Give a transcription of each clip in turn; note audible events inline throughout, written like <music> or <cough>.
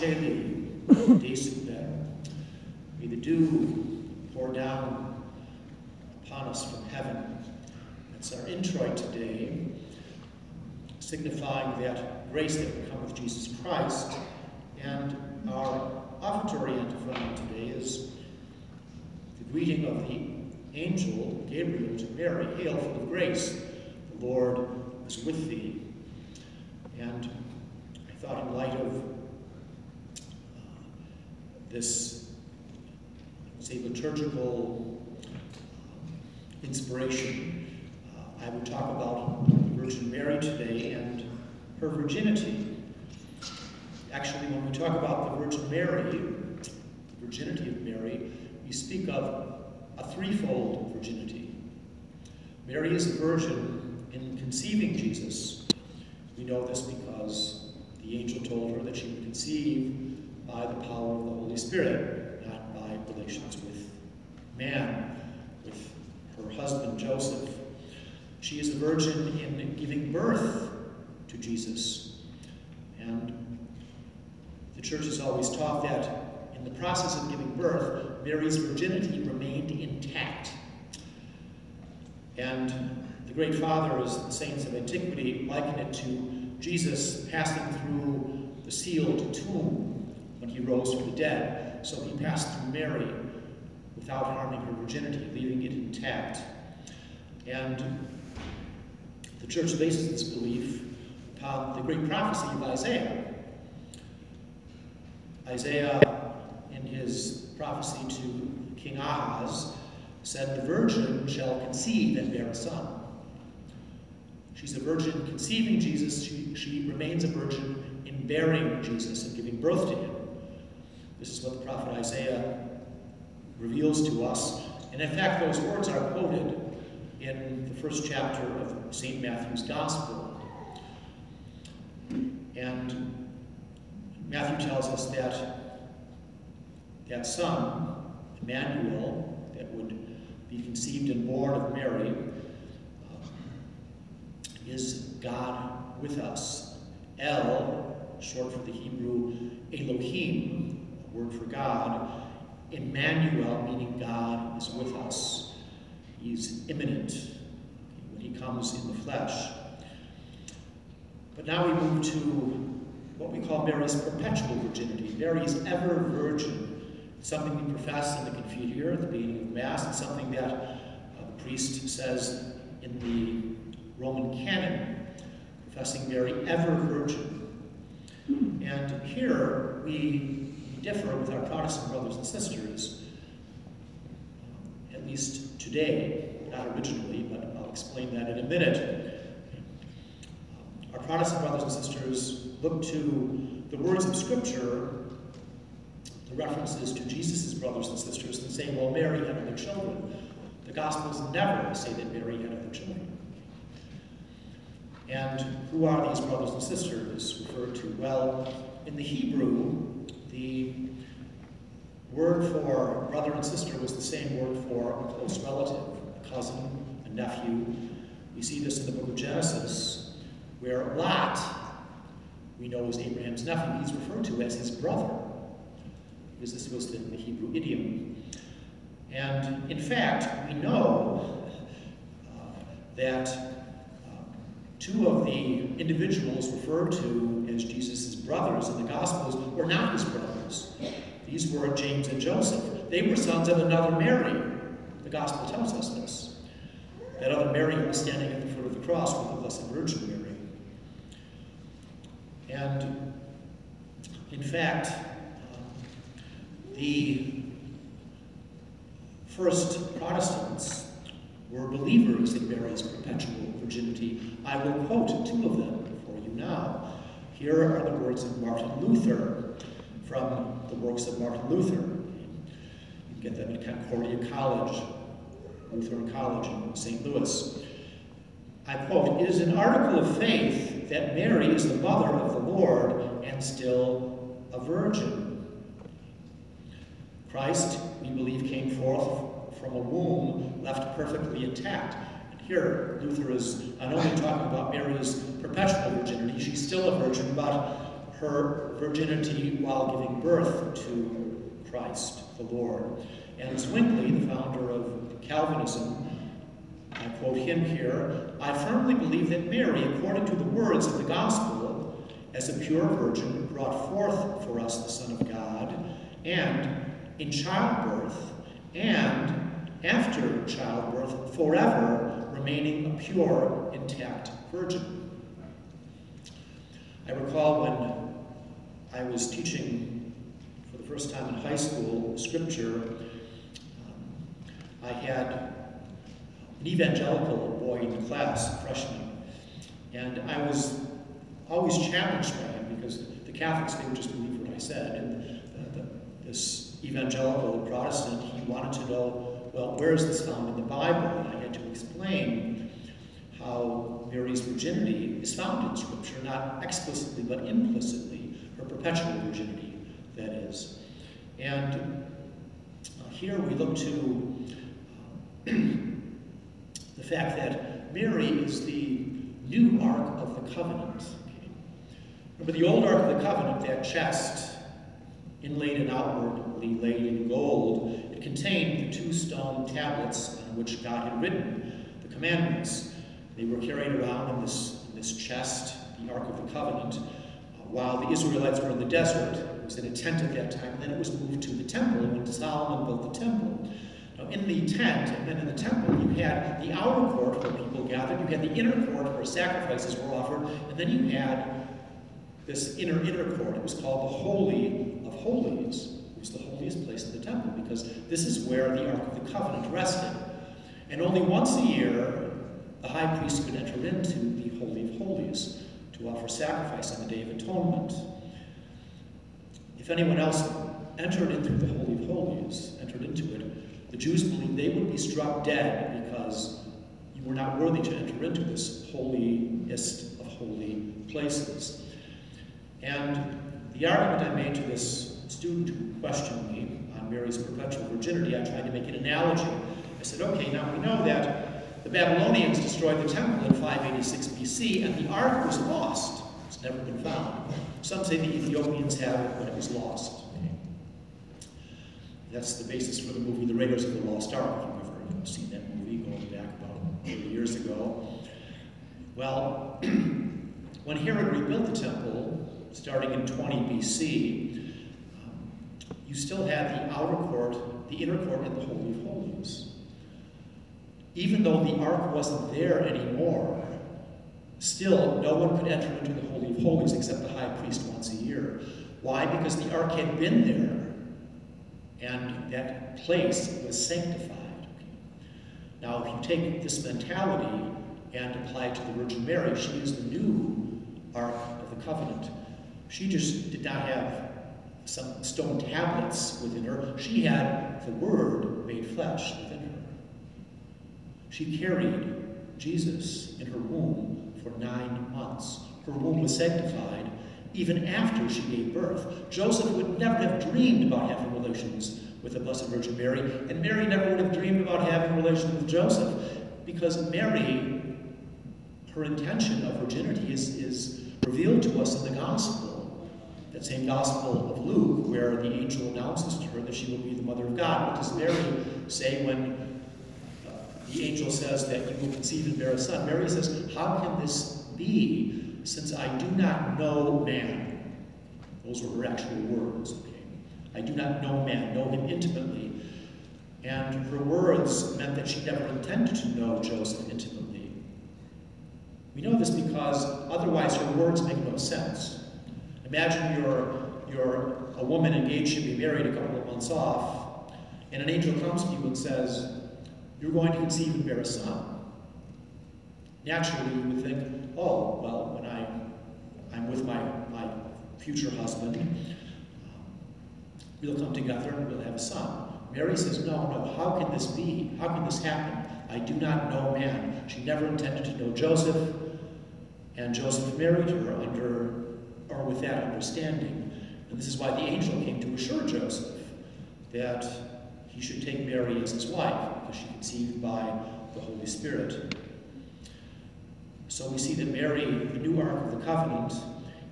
Rorate Caeli, Descende. May the dew pour down upon us from heaven. That's our introit today, signifying that grace that would come with Jesus Christ. And our offertory antiphon today is the greeting of the angel Gabriel to Mary Hail, full of grace, the Lord is with thee. And I thought, in light of uh, this, say, liturgical inspiration, uh, I would talk about the Virgin Mary today and her virginity. Actually, when we talk about the Virgin Mary, the virginity of Mary, we speak of a threefold virginity. Mary is a virgin in conceiving Jesus. We know this because the angel told her that she would conceive by the power of the Holy Spirit, not by relations with man, with her husband Joseph. She is a virgin in giving birth to Jesus. And the church has always taught that in the process of giving birth, Mary's virginity remained intact. And the great fathers, the saints of antiquity, liken it to Jesus passing through the sealed tomb he rose from the dead. So he passed through Mary without harming her virginity, leaving it intact. And the church bases this belief upon the great prophecy of Isaiah. Isaiah in his prophecy to King Ahaz, said, The virgin shall conceive and bear a son. She's a virgin conceiving Jesus. She, she remains a virgin in bearing Jesus and giving birth to him. This is what the prophet Isaiah reveals to us. And in fact, those words are quoted in the first chapter of St. Matthew's Gospel. And Matthew tells us that that son, Emmanuel, that would be conceived and born of Mary, uh, is God with us. El, short for the Hebrew Elohim, word for God. Emmanuel, meaning God is with us. He's immanent when he comes in the flesh. But now we move to what we call Mary's perpetual virginity. Mary is ever virgin something we profess in the Confiteor at the beginning of Mass, and something that uh, the priest says in the Roman canon, professing Mary ever virgin. And here we differ with our Protestant brothers and sisters, um, at least today, not originally, but I'll explain that in a minute. Um, our Protestant brothers and sisters look to the words of Scripture the references to Jesus' brothers and sisters and say, well, Mary had other children. The Gospels never say that Mary had other children. And who are these brothers and sisters referred to? Well, in the Hebrew, the word for brother and sister was the same word for a close relative, a cousin, a nephew. We see this in the book of Genesis, where Lot, we know is Abraham's nephew, he's referred to as his brother because this was the, the Hebrew idiom. And in fact, we know uh, that two of the individuals referred to as Jesus' brothers in the Gospels were not his brothers. These were James and Joseph. They were sons of another Mary. The Gospel tells us this. That other Mary was standing at the foot of the cross with the Blessed Virgin Mary. And in fact, um, the first Protestants were believers in Mary's perpetual virginity. I will quote two of them for you now. Here are the words of Martin Luther from the works of Martin Luther. You can get them at Concordia College, Lutheran College in St. Louis. I quote, It is an article of faith that Mary is the mother of the Lord and still a virgin. Christ, we believe, came forth from a womb left perfectly intact. And here, Luther is not only talking about Mary's perpetual virginity, she's still a virgin, but her virginity while giving birth to Christ, the Lord. And Zwingli, the founder of Calvinism, I quote him here I firmly believe that Mary, according to the words of the gospel, as a pure virgin, brought forth for us the Son of God, and in childbirth, and after childbirth, forever remaining a pure, intact virgin. I recall when I was teaching for the first time in high school scripture, um, I had an evangelical boy in the class, a freshman, and I was always challenged by him because the Catholics, they would just believe what I said. And the, the, this evangelical Protestant, he wanted to know, well, where is this found in the Bible? And I had to explain how Mary's virginity is found in Scripture, not explicitly but implicitly, her perpetual virginity, that is. And uh, here we look to uh, <clears throat> the fact that Mary is the new Ark of the Covenant. Remember the old Ark of the Covenant, that chest, inlaid and outwardly laid in gold, it contained the two stone tablets on which God had written the commandments. They were carried around in this, in this chest, the Ark of the Covenant, uh, while the Israelites were in the desert. It was in a tent at that time, and then it was moved to the temple and when Solomon built the temple. Now, in the tent and then in the temple, you had the outer court where people gathered, you had the inner court where sacrifices were offered, and then you had this inner inner court. It was called the Holy of Holies. Was the holiest place in the temple because this is where the Ark of the Covenant rested. And only once a year, the high priest could enter into the Holy of Holies to offer sacrifice on the Day of Atonement. If anyone else entered into the Holy of Holies, entered into it, the Jews believed they would be struck dead because you were not worthy to enter into this holiest of holy places. And the argument I made to this student who questioned me on Mary's perpetual virginity, I tried to make an analogy. I said, okay, now we know that the Babylonians destroyed the temple in 586 BC, and the ark was lost. It's never been found. Some say the Ethiopians have it, but it was lost. That's the basis for the movie The Raiders of the Lost Ark, if you've ever seen that movie going back about 30 years ago. Well, <clears throat> when Herod rebuilt the temple, starting in 20 BC, you still had the outer court, the inner court, and the Holy of Holies. Even though the ark wasn't there anymore, still no one could enter into the Holy of Holies except the high priest once a year. Why? Because the ark had been there, and that place was sanctified. Now, if you take this mentality and apply it to the Virgin Mary, she is the new Ark of the Covenant. She just did not have some stone tablets within her. She had the Word made flesh within her. She carried Jesus in her womb for nine months. Her womb was sanctified even after she gave birth. Joseph would never have dreamed about having relations with the Blessed Virgin Mary, and Mary never would have dreamed about having relations with Joseph because Mary, her intention of virginity is, is revealed to us in the Gospel. That same Gospel of Luke, where the angel announces to her that she will be the mother of God. What does Mary say when uh, the angel says that you will conceive and bear a son? Mary says, How can this be since I do not know man? Those were her actual words, okay? I do not know man, know him intimately. And her words meant that she never intended to know Joseph intimately. We know this because otherwise her words make no sense. Imagine you're, you're a woman engaged to be married a couple of months off, and an angel comes to you and says, You're going to conceive and bear a son. Naturally, you would think, Oh, well, when I, I'm with my, my future husband, um, we'll come together and we'll have a son. Mary says, No, no, how can this be? How can this happen? I do not know man. She never intended to know Joseph, and Joseph married her under or with that understanding. And this is why the angel came to assure Joseph that he should take Mary as his wife, because she conceived by the Holy Spirit. So we see that Mary, the new Ark of the Covenant,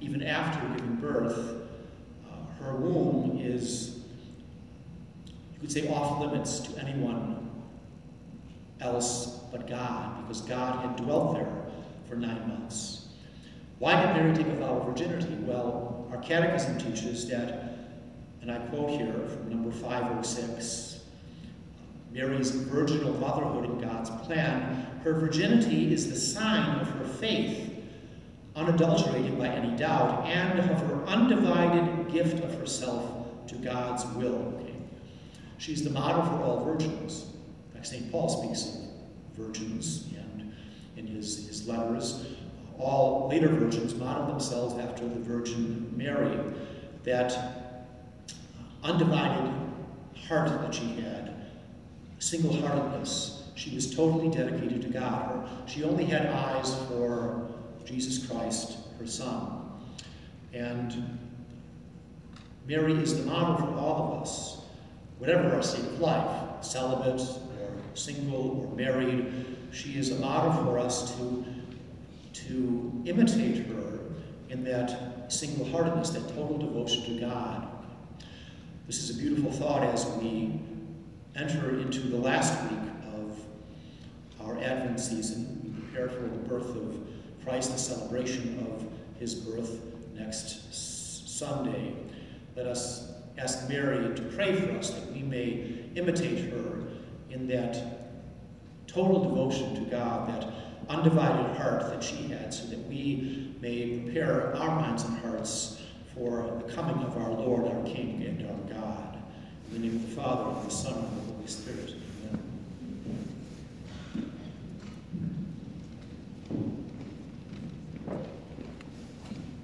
even after giving birth, uh, her womb is, you could say, off limits to anyone else but God, because God had dwelt there for nine months. Why did Mary take a vow of virginity? Well, our catechism teaches that, and I quote here from number 506 Mary's virginal motherhood in God's plan, her virginity is the sign of her faith, unadulterated by any doubt, and of her undivided gift of herself to God's will. Okay? She's the model for all virgins. In fact, St. Paul speaks of virgins, and in his, his letters, all later virgins model themselves after the Virgin Mary. That undivided heart that she had single heartedness. She was totally dedicated to God. She only had eyes for Jesus Christ, her Son. And Mary is the model for all of us, whatever our state of life, celibate or single or married. She is a model for us to, to imitate her in that single heartedness, that total devotion to God. This is a beautiful thought as we enter into the last week of our Advent season. We prepare for the birth of Christ, the celebration of his birth next Sunday. Let us ask Mary to pray for us that we may imitate her in that total devotion to God, that undivided heart that she had, so that we may prepare our minds and hearts for the coming of our Lord, our King, and our God. In the name of the Father, and the Son, and the Holy Spirit.